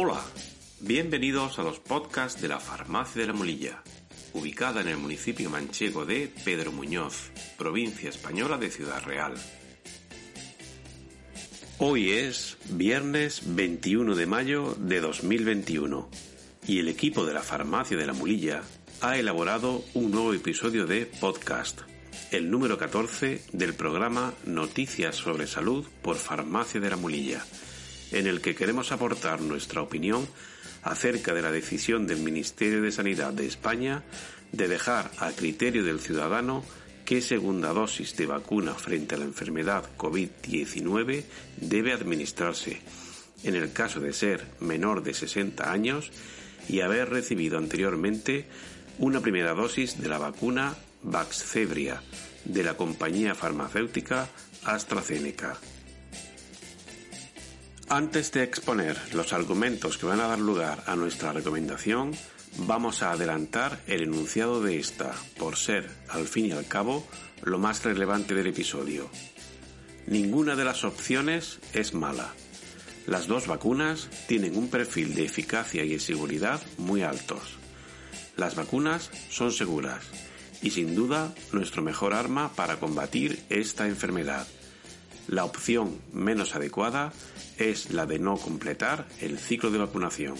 Hola, bienvenidos a los podcasts de la Farmacia de la Molilla, ubicada en el municipio manchego de Pedro Muñoz, provincia española de Ciudad Real. Hoy es viernes 21 de mayo de 2021 y el equipo de la Farmacia de la Molilla ha elaborado un nuevo episodio de podcast, el número 14 del programa Noticias sobre Salud por Farmacia de la Molilla en el que queremos aportar nuestra opinión acerca de la decisión del Ministerio de Sanidad de España de dejar a criterio del ciudadano qué segunda dosis de vacuna frente a la enfermedad COVID-19 debe administrarse, en el caso de ser menor de 60 años y haber recibido anteriormente una primera dosis de la vacuna Vaxzevria de la compañía farmacéutica AstraZeneca. Antes de exponer los argumentos que van a dar lugar a nuestra recomendación, vamos a adelantar el enunciado de esta, por ser, al fin y al cabo, lo más relevante del episodio. Ninguna de las opciones es mala. Las dos vacunas tienen un perfil de eficacia y de seguridad muy altos. Las vacunas son seguras y sin duda nuestro mejor arma para combatir esta enfermedad. La opción menos adecuada es la de no completar el ciclo de vacunación.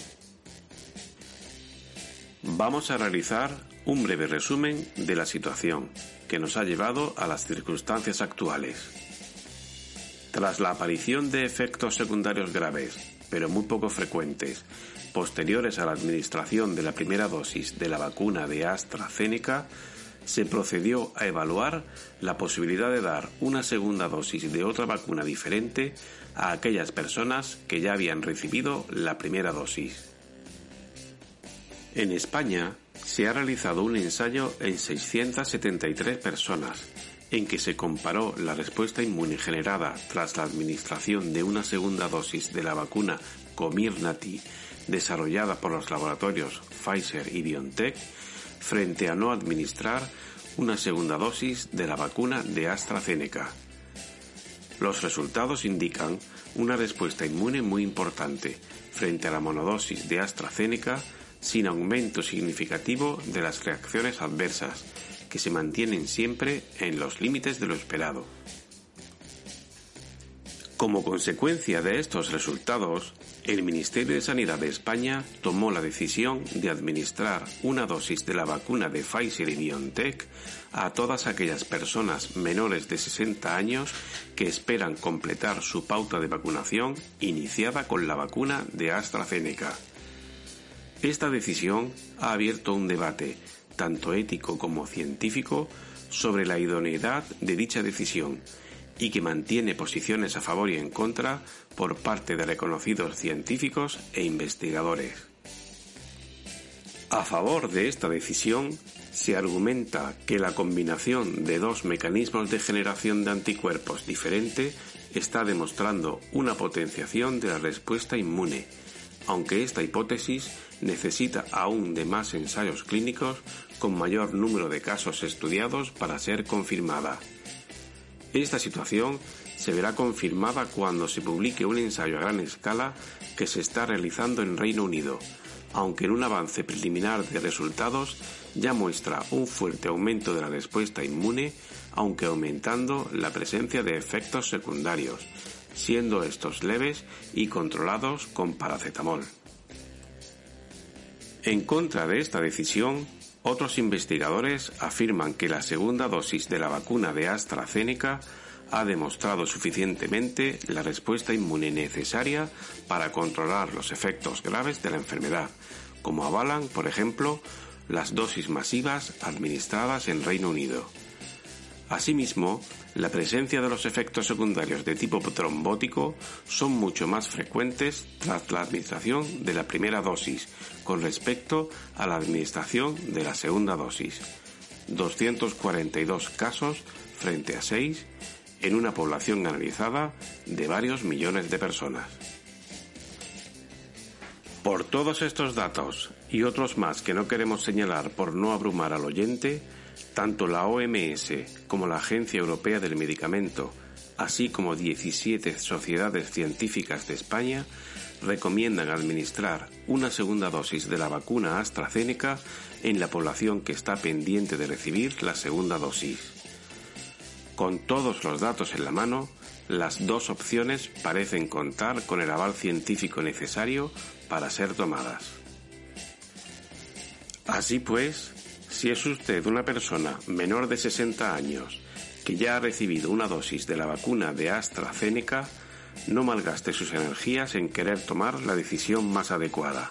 Vamos a realizar un breve resumen de la situación que nos ha llevado a las circunstancias actuales. Tras la aparición de efectos secundarios graves, pero muy poco frecuentes, posteriores a la administración de la primera dosis de la vacuna de AstraZeneca, se procedió a evaluar la posibilidad de dar una segunda dosis de otra vacuna diferente a aquellas personas que ya habían recibido la primera dosis. En España se ha realizado un ensayo en 673 personas en que se comparó la respuesta inmune generada tras la administración de una segunda dosis de la vacuna Comirnaty desarrollada por los laboratorios Pfizer y BioNTech frente a no administrar una segunda dosis de la vacuna de AstraZeneca. Los resultados indican una respuesta inmune muy importante frente a la monodosis de AstraZeneca sin aumento significativo de las reacciones adversas, que se mantienen siempre en los límites de lo esperado. Como consecuencia de estos resultados, el Ministerio de Sanidad de España tomó la decisión de administrar una dosis de la vacuna de Pfizer y BioNTech a todas aquellas personas menores de 60 años que esperan completar su pauta de vacunación iniciada con la vacuna de AstraZeneca. Esta decisión ha abierto un debate, tanto ético como científico, sobre la idoneidad de dicha decisión y que mantiene posiciones a favor y en contra por parte de reconocidos científicos e investigadores. A favor de esta decisión se argumenta que la combinación de dos mecanismos de generación de anticuerpos diferente está demostrando una potenciación de la respuesta inmune, aunque esta hipótesis necesita aún de más ensayos clínicos con mayor número de casos estudiados para ser confirmada. Esta situación se verá confirmada cuando se publique un ensayo a gran escala que se está realizando en Reino Unido, aunque en un avance preliminar de resultados ya muestra un fuerte aumento de la respuesta inmune, aunque aumentando la presencia de efectos secundarios, siendo estos leves y controlados con paracetamol. En contra de esta decisión, otros investigadores afirman que la segunda dosis de la vacuna de AstraZeneca ha demostrado suficientemente la respuesta inmune necesaria para controlar los efectos graves de la enfermedad, como avalan, por ejemplo, las dosis masivas administradas en Reino Unido. Asimismo, la presencia de los efectos secundarios de tipo trombótico son mucho más frecuentes tras la administración de la primera dosis con respecto a la administración de la segunda dosis. 242 casos frente a 6 en una población analizada de varios millones de personas. Por todos estos datos y otros más que no queremos señalar por no abrumar al oyente, tanto la OMS como la Agencia Europea del Medicamento así como 17 sociedades científicas de España, recomiendan administrar una segunda dosis de la vacuna AstraZeneca en la población que está pendiente de recibir la segunda dosis. Con todos los datos en la mano, las dos opciones parecen contar con el aval científico necesario para ser tomadas. Así pues, si es usted una persona menor de 60 años que ya ha recibido una dosis de la vacuna de AstraZeneca, no malgaste sus energías en querer tomar la decisión más adecuada.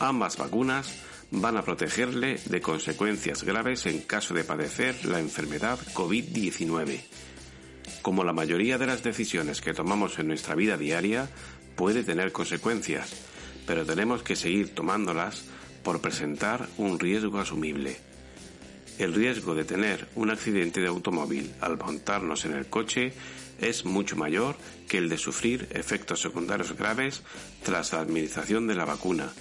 Ambas vacunas van a protegerle de consecuencias graves en caso de padecer la enfermedad COVID-19. Como la mayoría de las decisiones que tomamos en nuestra vida diaria, puede tener consecuencias, pero tenemos que seguir tomándolas por presentar un riesgo asumible. El riesgo de tener un accidente de automóvil al montarnos en el coche es mucho mayor que el de sufrir efectos secundarios graves tras la administración de la vacuna,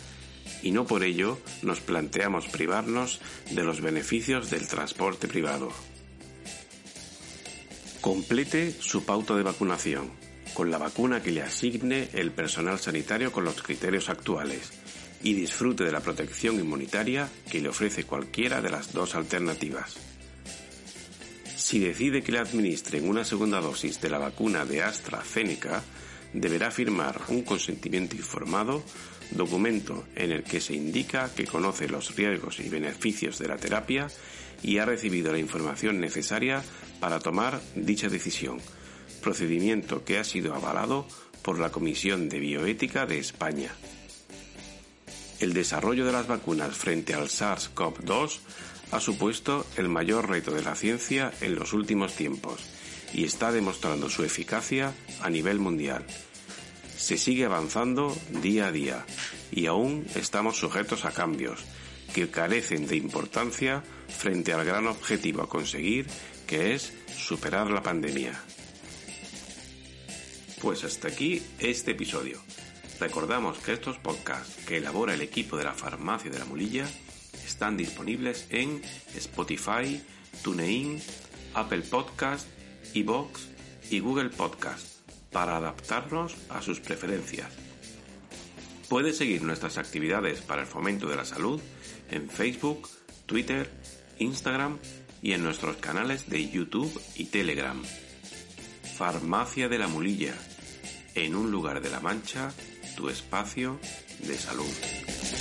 y no por ello nos planteamos privarnos de los beneficios del transporte privado. Complete su pauta de vacunación con la vacuna que le asigne el personal sanitario con los criterios actuales y disfrute de la protección inmunitaria que le ofrece cualquiera de las dos alternativas. Si decide que le administren una segunda dosis de la vacuna de AstraZeneca, deberá firmar un consentimiento informado, documento en el que se indica que conoce los riesgos y beneficios de la terapia y ha recibido la información necesaria para tomar dicha decisión, procedimiento que ha sido avalado por la Comisión de Bioética de España. El desarrollo de las vacunas frente al SARS-CoV-2 ha supuesto el mayor reto de la ciencia en los últimos tiempos y está demostrando su eficacia a nivel mundial. Se sigue avanzando día a día y aún estamos sujetos a cambios que carecen de importancia frente al gran objetivo a conseguir que es superar la pandemia. Pues hasta aquí este episodio. Recordamos que estos podcasts que elabora el equipo de la Farmacia de la Mulilla están disponibles en Spotify, TuneIn, Apple Podcast, iVoox y Google Podcast para adaptarnos a sus preferencias. Puedes seguir nuestras actividades para el fomento de la salud en Facebook, Twitter, Instagram y en nuestros canales de YouTube y Telegram. Farmacia de la Mulilla, en un lugar de la Mancha, tu espacio de salud.